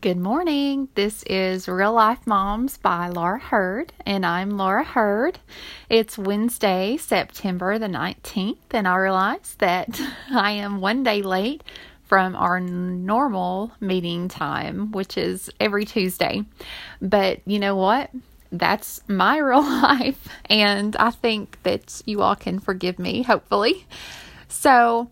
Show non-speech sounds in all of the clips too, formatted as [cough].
Good morning. This is Real Life Moms by Laura Hurd, and I'm Laura Hurd. It's Wednesday, September the 19th, and I realize that [laughs] I am one day late from our normal meeting time, which is every Tuesday. But you know what? That's my [laughs] real life, and I think that you all can forgive me, hopefully. So,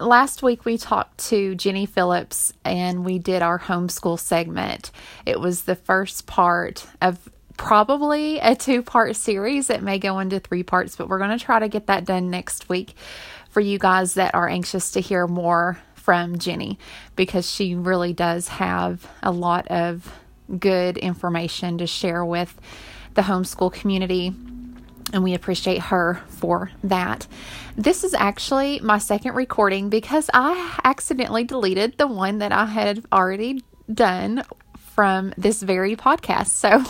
last week we talked to Jenny Phillips and we did our homeschool segment. It was the first part of probably a two part series. It may go into three parts, but we're going to try to get that done next week for you guys that are anxious to hear more from Jenny because she really does have a lot of good information to share with the homeschool community and we appreciate her for that. This is actually my second recording because I accidentally deleted the one that I had already done from this very podcast. So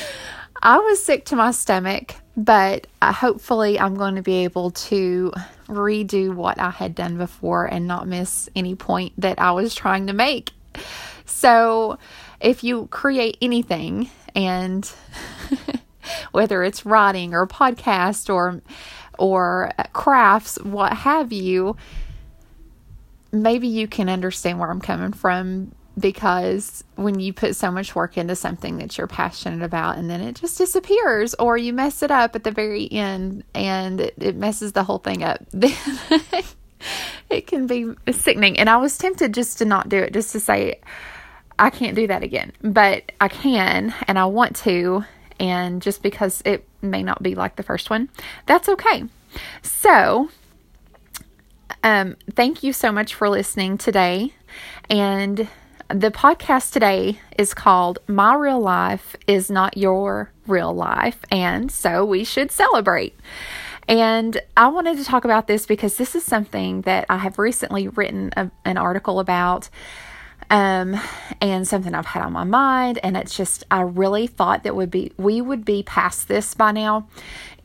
[laughs] I was sick to my stomach, but uh, hopefully I'm going to be able to redo what I had done before and not miss any point that I was trying to make. So if you create anything and [laughs] [laughs] whether it's writing or podcast or or crafts, what have you, maybe you can understand where I'm coming from because when you put so much work into something that you're passionate about and then it just disappears or you mess it up at the very end and it, messes the whole thing up [laughs] then it can be sickening. And i was tempted just to not do it just to say i can't do that again. But i can and i want to and just because it may not be like the first one, that's okay. So, um, thank you so much for listening today. And the podcast today is called My Real Life is Not Your Real Life. And so we should celebrate. And I wanted to talk about this because this is something that I have recently written a, an article about um, and something I've had on my mind. And it's just, I really thought that would be, we would be past this by now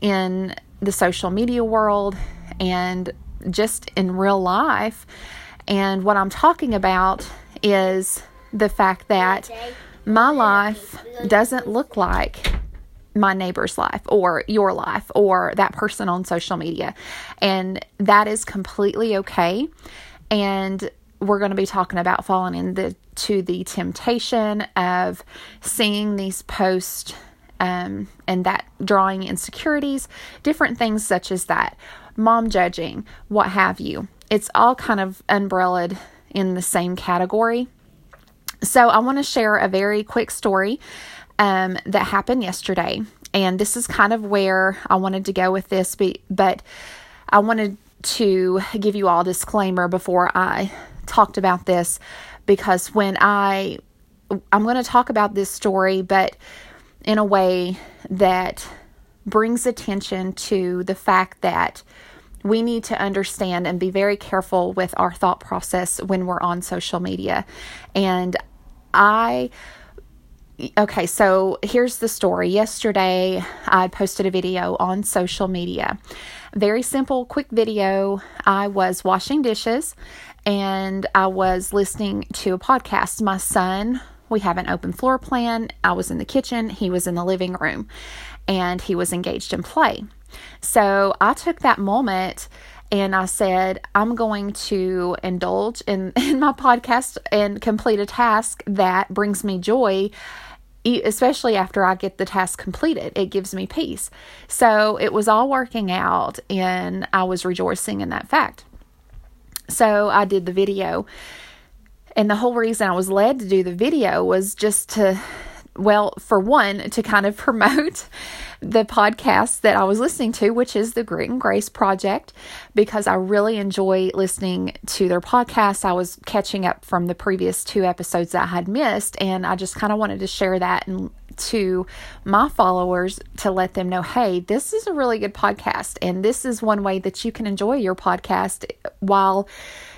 in the social media world and just in real life. And what I'm talking about is the fact that my life doesn't look like my neighbor's life or your life or that person on social media. And that is completely okay. And we're going to be talking about falling into the temptation of seeing these posts um, and that drawing insecurities, different things such as that, mom judging, what have you. It's all kind of umbrellaed in the same category. So, I want to share a very quick story um, that happened yesterday. And this is kind of where I wanted to go with this, but I wanted to give you all disclaimer before I talked about this because when I I'm going to talk about this story but in a way that brings attention to the fact that we need to understand and be very careful with our thought process when we're on social media. And I okay, so here's the story. Yesterday, I posted a video on social media. Very simple, quick video. I was washing dishes and I was listening to a podcast. My son, we have an open floor plan. I was in the kitchen, he was in the living room, and he was engaged in play. So I took that moment and I said, I'm going to indulge in, [laughs] in my podcast and complete a task that brings me joy especially after I get the task completed. It gives me peace. So it was all working out, and I was rejoicing in that fact. So I did the video. And the whole reason I was led to do the video was just to, well, for one, to kind of [laughs] promote the podcast that I was listening to, which is the Grit and Grace Project, because I really enjoy listening to their podcast. I was catching up from the previous two episodes that I had missed, and I just kind of wanted to share that and to my followers to let them know hey, this is a really good podcast, and this is one way that you can enjoy your podcast while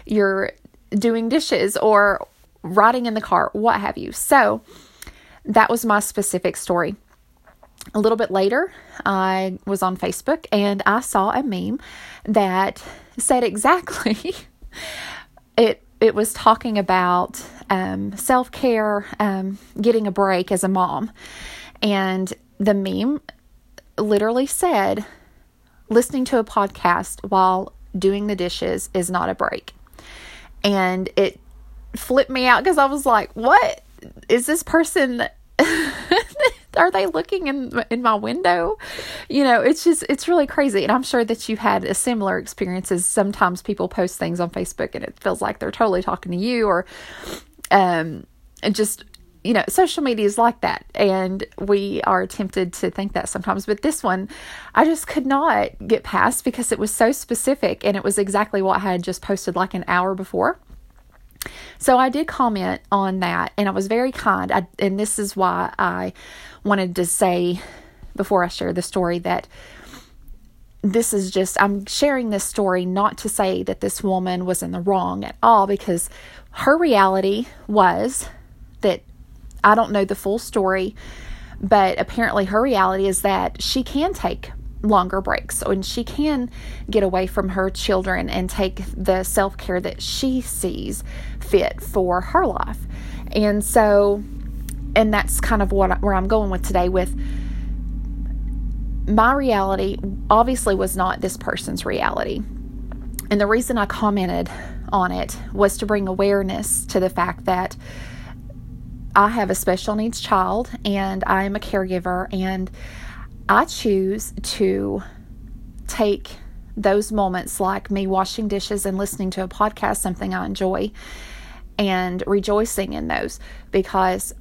you're doing dishes or riding in the car, what have you. So, that was my specific story a little bit later, I was on Facebook and I saw a meme that said exactly [laughs] it it was talking about um, self care, um, getting a break as a mom. And the meme literally said, listening to a podcast while doing the dishes is not a break. And it flipped me out because I was like, what? Is this person are they looking in in my window? You know, it's just it's really crazy. And I'm sure that you had a similar experiences. Sometimes people post things on Facebook and it feels like they're totally talking to you or um and just you know, social media is like that, and we are tempted to think that sometimes. But this one, I just could not get past because it was so specific and it was exactly what I had just posted like an hour before. So I did comment on that and I was very kind. I, and this is why I wanted to say before I share the story that this is just, I'm sharing this story not to say that this woman was in the wrong at all because her reality was that I don't know the full story, but apparently her reality is that she can take longer breaks and she can get away from her children and take the self care that she sees fit for her life. And so, and that's kind of what where I'm going with today with my reality obviously was not this person's reality. And the reason I commented on it was to bring awareness to the fact that I have a special needs child and I am a caregiver and I choose to take those moments like me washing dishes and listening to a podcast, something I enjoy, and rejoicing in those because,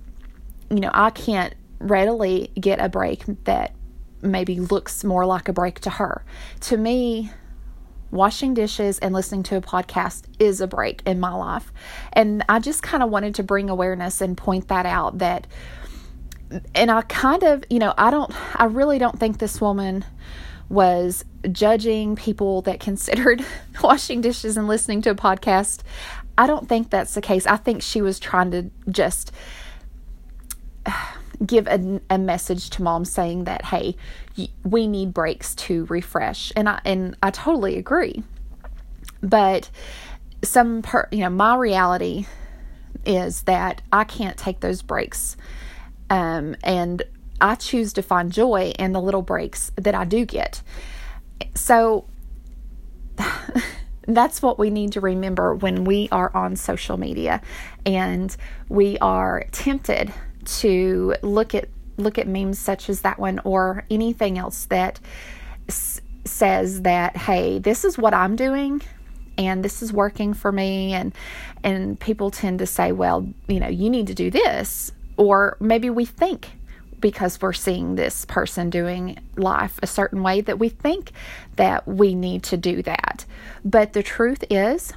you know, I can't readily get a break that maybe looks more like a break to her. To me, washing dishes and listening to a podcast is a break in my life. And I just kind of wanted to bring awareness and point that out that and I kind of, you know, I don't, I really don't think this woman was judging people that [laughs] considered washing dishes and listening to a podcast. I don't think that's the case. I think she was trying to just [sighs] give a, a message to mom saying that, hey, we need breaks to refresh. And I, and I totally agree. But some, per, you know, my reality is that I can't take those breaks um, and I choose to find joy in the little breaks that I do get. So [sighs] that's what we need to remember when we are on social media. And we are tempted to look at look at memes such as that one or anything else that s- says that hey this is what i'm doing and this is working for me. And and people tend to say well you know you need to do this. Or maybe we think because we're seeing this person doing life a certain way that we think that we need to do that. But the truth is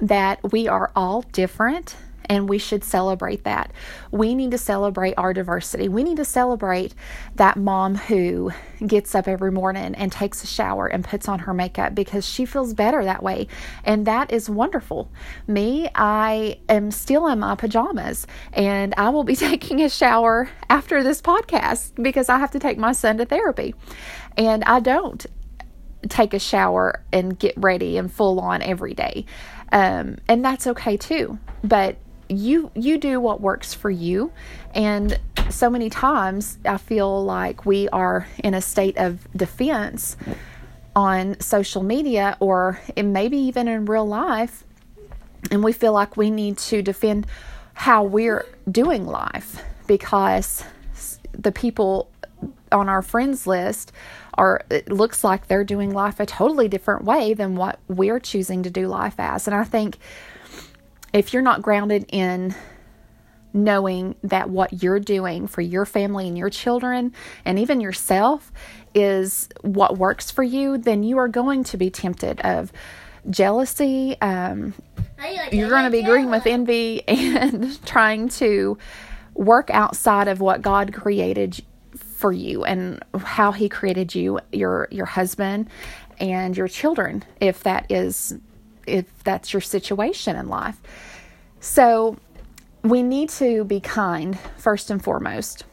that we are all different and we should celebrate that. We need to celebrate our diversity. We need to celebrate that mom who gets up every morning and takes a shower and puts on her makeup because she feels better that way. And that is wonderful. Me, I am still in my pajamas and I will be [laughs] taking a shower after this podcast because I have to take my son to therapy. And I don't take a shower and get ready and full on every day. Um, and that's okay too. But you you do what works for you. And so many times i feel like we are in a state of defense on social media or maybe even in real life. And we feel like we need to defend how we're doing life because the people on our friends list are it looks like they're doing life a totally different way than what we're choosing to do life as. And i think if you're not grounded in knowing that what you're doing for your family and your children and even yourself is what works for you, then you are going to be tempted of jealousy. Um, like you're going to be green with envy [laughs] and trying to work outside of what God created for you and how He created you, your your husband and your children, if that is if that's your situation in life. So we need to be kind first and foremost.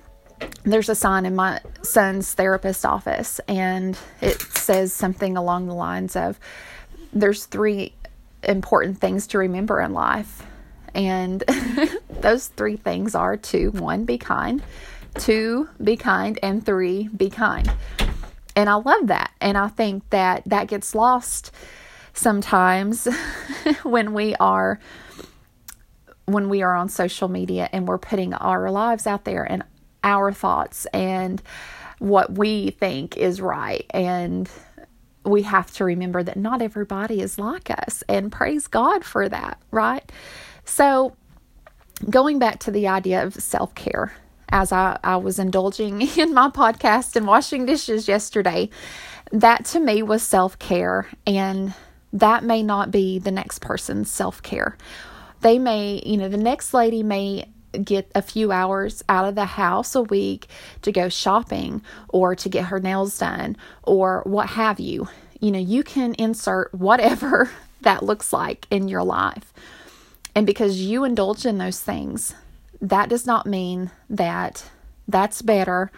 There's a sign in my son's therapist office, and it says something along the lines of there's three important things to remember in life And [laughs] those three things are to one, be kind, two, be kind, and three, be kind. And I love that. And I think that that gets lost sometimes [laughs] when we are when we are on social media and we're putting our lives out there and our thoughts and what we think is right and we have to remember that not everybody is like us and praise God for that, right? So, going back to the idea of self care, as I, I was indulging [laughs] in my podcast and washing dishes yesterday, that to me was self care, and that may not be the next person's self care. They may, you know, the next lady may get a few hours out of the house a week to go shopping or to get her nails done or what have you. You know, you can insert whatever [laughs] that looks like in your life. And because you indulge in those things, that does not mean that that's better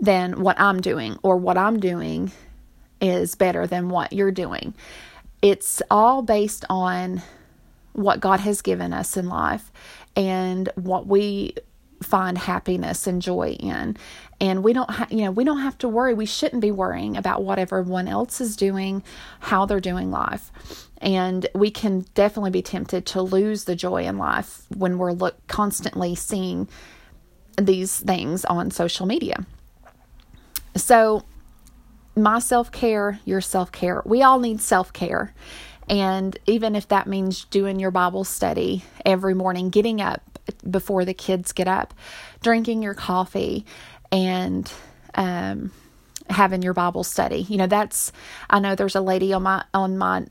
than what I'm doing or what I'm doing is better than what you're doing. It's all based on what God has given us in life and what we find happiness and joy in. And we don't ha- you know we don't have to worry. We shouldn't be worrying about what everyone else is doing how they're doing life. And we can definitely be tempted to lose the joy in life when we're look constantly seeing these things on social media. So my self-care your self-care we all need self-care and even if that means doing your Bible study every morning, getting up before the kids get up, drinking your coffee, and um, having your Bible study. You know, that's I know there's a lady on my on my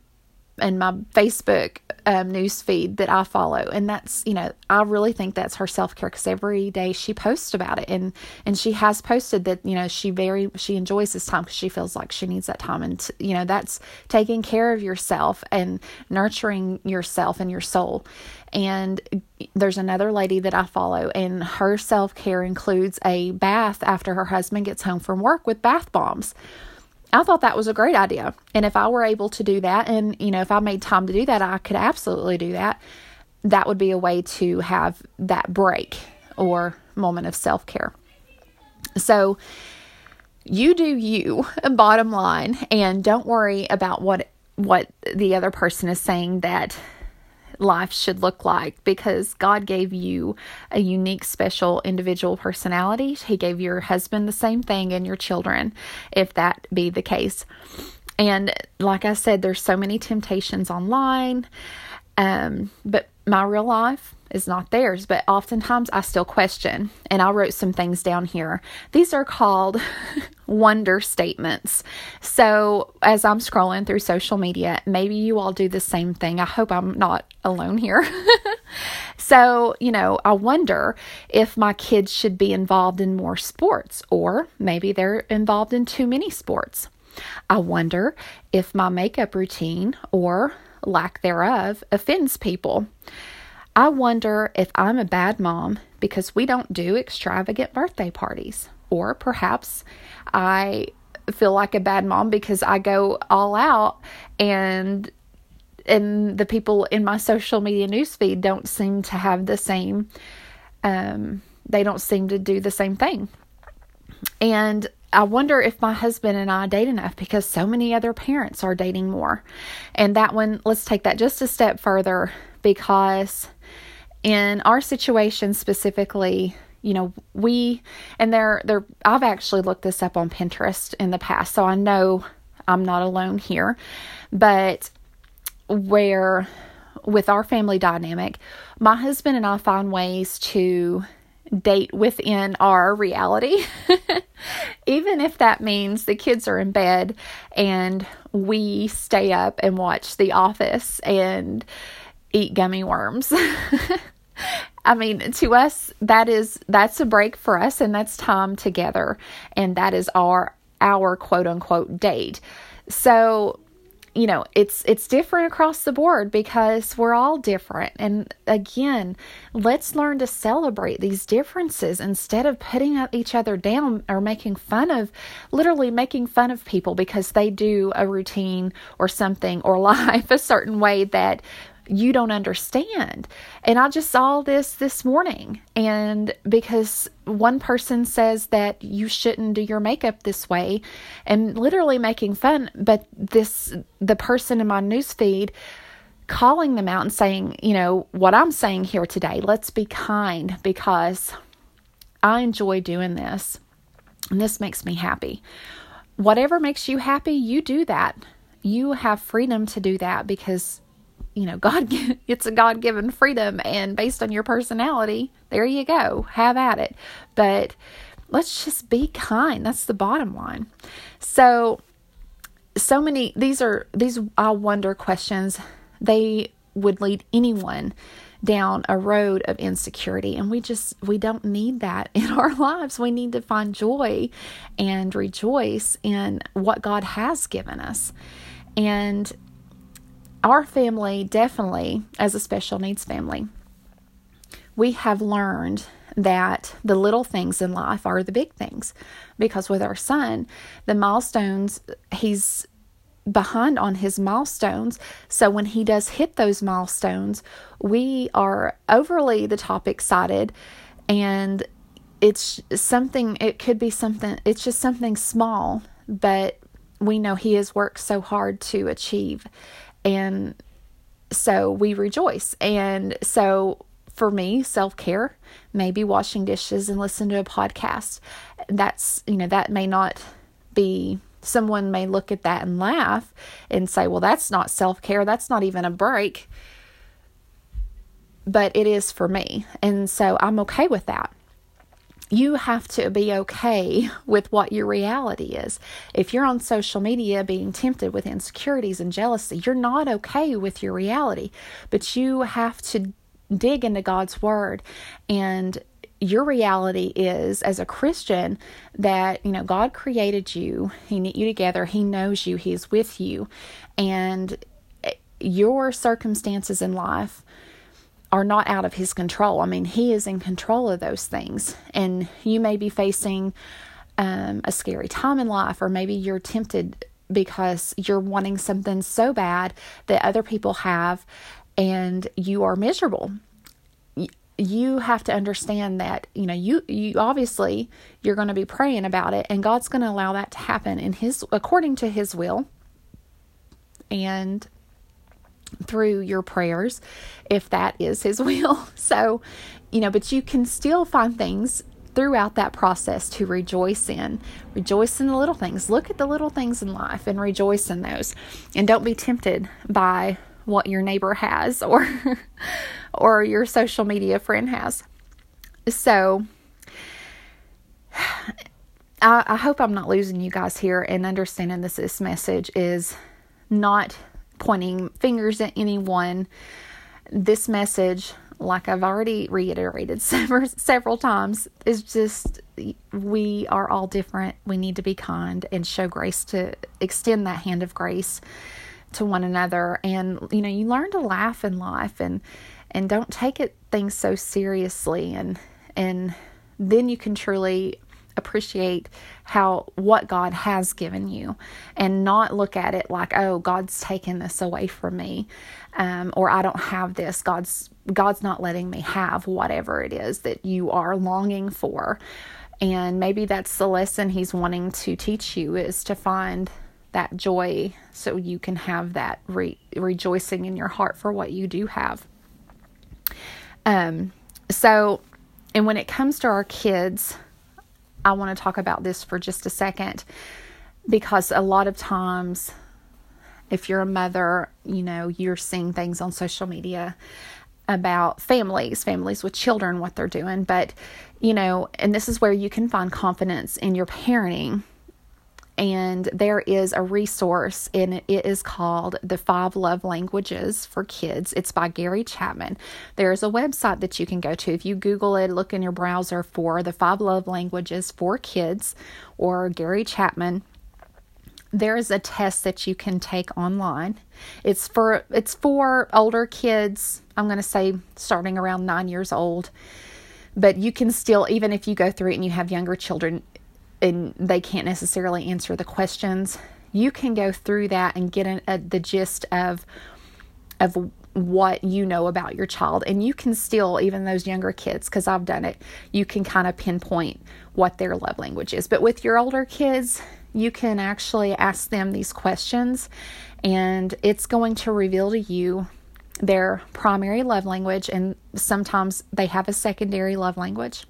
in my Facebook um, news feed that I follow, and that's you know I really think that's her self care because every day she posts about it, and and she has posted that you know she very she enjoys this time because she feels like she needs that time, and t- you know that's taking care of yourself and nurturing yourself and your soul. And there's another lady that I follow, and her self care includes a bath after her husband gets home from work with bath bombs. I thought that was a great idea. And if I were able to do that, and you know, if I made time to do that, I could absolutely do that. That would be a way to have that break or moment of self care. So, you do you, [laughs] bottom line, and don't worry about what what the other person is saying that life should look like because God gave you a unique, special, individual personality. He gave your husband the same thing and your children, if that be the case. And like I said, there's so many temptations online. Um, but my real life is not theirs, but oftentimes I still question. And I wrote some things down here. These are called [laughs] wonder statements. So as I'm scrolling through social media, maybe you all do the same thing. I hope I'm not alone here. [laughs] so, you know, I wonder if my kids should be involved in more sports, or maybe they're involved in too many sports. I wonder if my makeup routine or lack thereof offends people. I wonder if I'm a bad mom because we don't do extravagant birthday parties. Or perhaps I feel like a bad mom because I go all out and and the people in my social media newsfeed don't seem to have the same um they don't seem to do the same thing. And I wonder if my husband and I date enough because so many other parents are dating more. And that one, let's take that just a step further because in our situation specifically, you know, we and there there I've actually looked this up on Pinterest in the past, so I know I'm not alone here. But where with our family dynamic, my husband and I find ways to date within our reality. [laughs] Even if that means the kids are in bed and we stay up and watch The Office and eat gummy worms. [laughs] [laughs] I mean, to us that is that's a break for us and that's time together and that is our our quote unquote date. So you know it's it's different across the board because we're all different and again let's learn to celebrate these differences instead of putting each other down or making fun of literally making fun of people because they do a routine or something or [laughs] life a certain way that you don't understand. And I just saw this this morning. And because one person says that you shouldn't do your makeup this way and literally making fun, but this, the person in my newsfeed calling them out and saying, you know, what I'm saying here today, let's be kind because I enjoy doing this and this makes me happy. Whatever makes you happy, you do that. You have freedom to do that because you know, God, [laughs] it's a God given freedom, and based on your personality, there you go, have at it. But let's just be kind. That's the bottom line. So, so many, these are, these I wonder questions, they would lead anyone down a road of insecurity and we just we don't need that [laughs] in our lives we need to find joy and rejoice in what god has given us and our family, definitely as a special needs family, we have learned that the little things in life are the big things. Because with our son, the milestones, he's behind on his milestones. So when he does hit those milestones, we are overly the top excited and it's something it could be something it's just something small, but we know he has worked so hard to achieve and so we rejoice. And so for me, self care, maybe washing dishes and listen to a podcast. That's, you know, that may not be, someone may look at that and laugh and say, well, that's not self care. That's not even a break. But it is for me. And so I'm okay with that you have to be okay with what your reality is. If you're on social media being tempted with insecurities and jealousy, you're not okay with your reality. But you have to dig into God's word and your reality is as a Christian that you know God created you, he knit you together, he knows you, he's with you and eh, your circumstances in life are not out of his control. I mean, he is in control of those things. And you may be facing um, a scary time in life, or maybe you're tempted because you're wanting something so bad that other people have, and you are miserable. You have to understand that you know you you obviously you're going to be praying about it, and God's going to allow that to happen in His according to His will. And through your prayers if that is His [laughs] will. So, you know, but you can still find things throughout that process to rejoice in. Rejoice in the little things. Look at the little things in life and rejoice in those. And don't be tempted by what your neighbor has or [laughs] or your social media friend has. So I, I hope I'm not losing you guys here and understanding this this message is not pointing fingers at anyone. This message, like I've already reiterated [laughs] several, several times, is just we are all different. We need to be kind and show grace to extend that hand of grace to one another. And you know, you learn to laugh in life and and don't take it things so seriously and and then you can truly appreciate how what God has given you and not look at it like oh God's taken this away from me um, or I don't have this. God's God's not letting me have whatever it is that you are longing for. And maybe that's the lesson he's wanting to teach you is to find that joy so you can have that re- rejoicing in your heart for what you do have. Um so and when it comes to our kids I want to talk about this for just a second because a lot of times, if you're a mother, you know, you're seeing things on social media about families, families with children, what they're doing. But, you know, and this is where you can find confidence in your parenting and there is a resource and it is called the five love languages for kids. It's by gary chapman. There's a website that you can go to. If you google it look in your browser for the five love languages for kids or gary chapman there is a test that you can take online. It's for it's for older kids. I'm going to say starting around 9 years old. But you can still even if you go through it and you have younger children and they can't necessarily answer the questions, you can go through that and get an, a, the gist of of what you know about your child. And you can still, even those younger kids, because I've done it, you can kind of pinpoint what their love language is. But with your older kids, you can actually ask them these questions, and it's going to reveal to you their primary love language, and sometimes they have a secondary love language.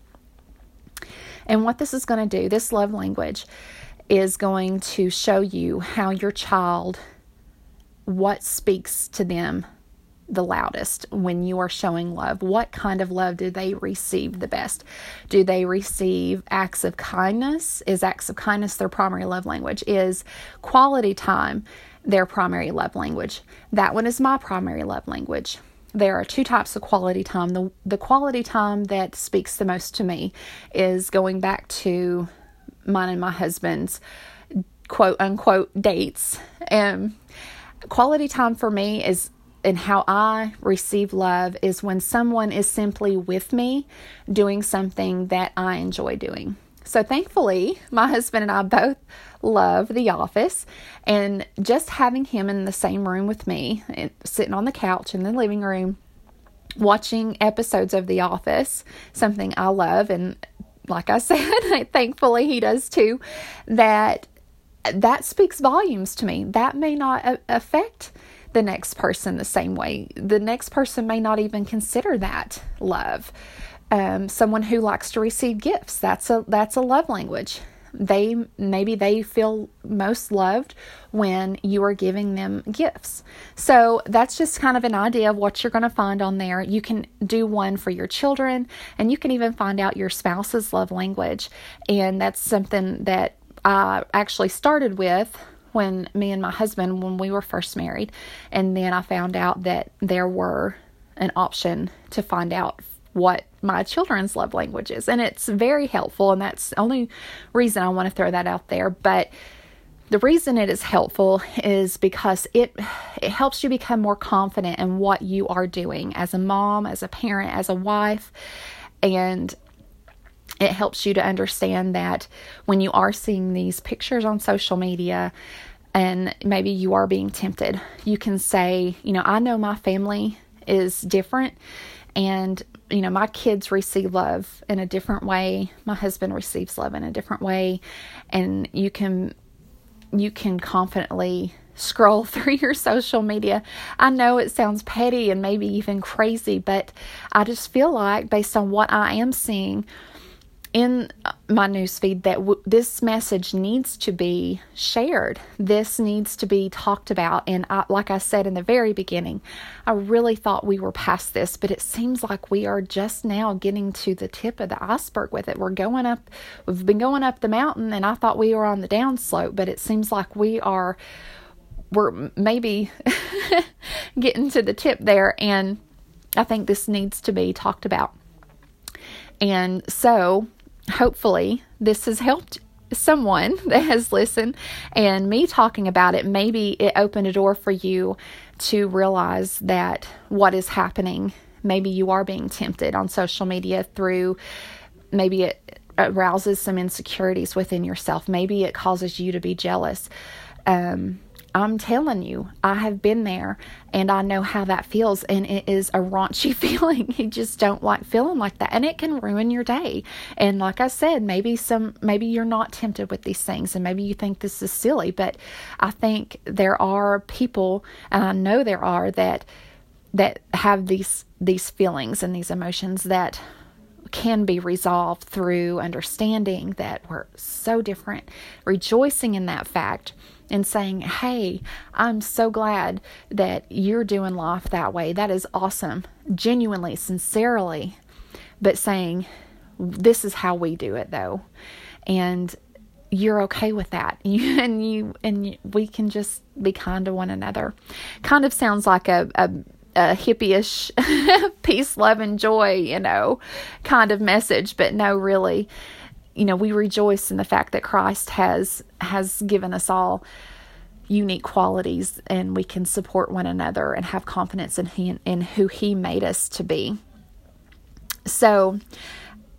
And what this is going to do, this love language, is going to show you how your child, what speaks to them the loudest when you are showing love? What kind of love do they receive the best? Do they receive acts of kindness? Is acts of kindness their primary love language? Is quality time their primary love language? That one is my primary love language. There are two types of quality time. The, the quality time that speaks the most to me is going back to mine and my husband's quote unquote dates. And quality time for me is and how I receive love is when someone is simply with me doing something that I enjoy doing. So, thankfully, my husband and I both love The Office, and just having him in the same room with me, sitting on the couch in the living room, watching episodes of The Office, something I love, and like I [laughs] said, thankfully he does too, that that speaks volumes to me. That may not affect the next person the same way. The next person may not even consider that love. Um, someone who likes to receive gifts that's a that's a love language. They maybe they feel most loved when you are giving them gifts. So that's just kind of an idea of what you're going to find on there. You can do one for your children, and you can even find out your spouse's love language. And that's something that I actually started with when me and my husband when we were first married and then I found out that there were an option to find out what my children's love language is and it's very helpful and that's the only reason I want to throw that out there but the reason it is helpful is because it it helps you become more confident in what you are doing as a mom, as a parent, as a wife and it helps you to understand that when you are seeing these pictures on social media and maybe you are being tempted, you can say, you know, I know my family is different and you know my kids receive love in a different way my husband receives love in a different way and you can you can confidently scroll [laughs] through your social media. I know it sounds petty and maybe even crazy, but I just feel like based on what I am seeing in my newsfeed that w- this message needs to be shared. This needs to be talked about. And I, like I said in the very beginning, I really thought we were past this, but it seems like we are just now getting to the tip of the iceberg with it. We're going up, we've been going up the mountain, and I thought we were on the downslope, but it seems like we are, we're maybe [laughs] getting to the tip there. And I think this needs to be talked about. And so hopefully this has helped someone [laughs] that has listened. And me talking about it maybe it opened a door for you to realize that what is happening maybe you are being tempted on social media through maybe it arouses some insecurities within yourself. Maybe it causes you to be jealous. Um, I'm telling you, I have been there and I know how that feels. And it is a raunchy [laughs] feeling. you just don't like feeling like that. And it can ruin your day. And like I said, maybe some, maybe you're not tempted with these things and maybe you think this is silly. But I think there are people, and I know there are, that, that have these, these feelings and these emotions that can be resolved through understanding that we're so different, rejoicing in that fact and saying, Hey, I'm so glad that you're doing life that way. That is awesome. Genuinely, sincerely, but saying, This is how we do it though. And you're okay with that [laughs] and you and you, we can just be kind to one another kind of sounds like a, a a hippie-ish [laughs] peace, love, and joy, you know, kind of message. But no, really, you know, we rejoice in the fact that Christ has has given us all unique qualities and we can support one another and have confidence in in who he made us to be. So,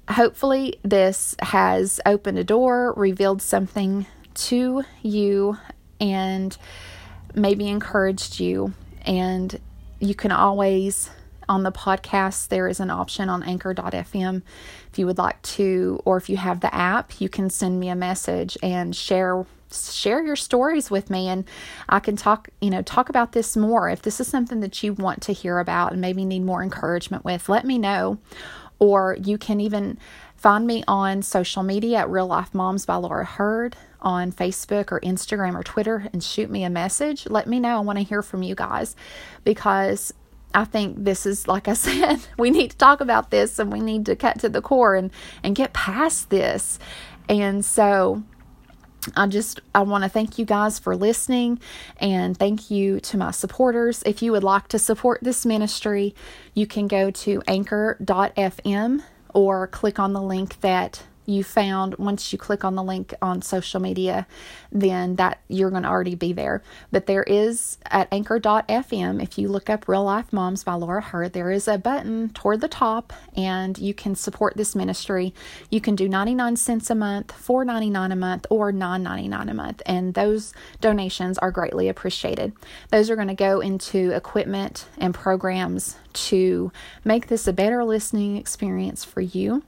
hopefully this has opened a door, revealed something to you and maybe encouraged you and you can always on the podcast there is an option on anchor.fm if you would like to or if you have the app you can send me a message and share share your stories with me and I can talk, you know, talk about this more. If this is something that you want to hear about and maybe need more encouragement with, let me know. Or you can even find me on social media at Real Life Moms by Laura Hurd on Facebook or Instagram or Twitter and shoot me a message. Let me know. I want to hear from you guys because I think this is like I [laughs] said, we need to talk about this and we need to cut to the core and and get past this. And so I just I want to thank you guys for listening and thank you to my supporters. If you would like to support this ministry, you can go to anchor.fm or click on the link that you found once you click on the link on social media then that you're going to already be there. But there is at anchor.fm if you look up real life moms by laura hurd there is a button toward the top and you can support this ministry. You can do 99 cents a month 4.99 a month or 9.99 a month and those donations are greatly appreciated. Those are going to go into equipment and programs to make this a better listening experience for you.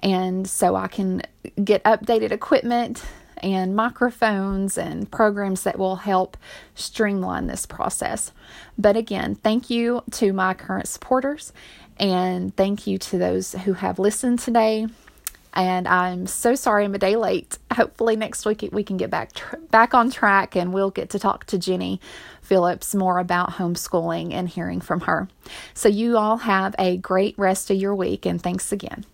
And so I can get updated equipment and microphones and programs that will help streamline this process. But again, thank you to my current supporters and thank you to those who have listened today. And I'm so sorry I'm a day late. Hopefully next week we can get back tr- back on track and we'll get to talk to Jenny Phillips more about homeschooling and hearing from her. So you all have a great rest of your week and thanks again.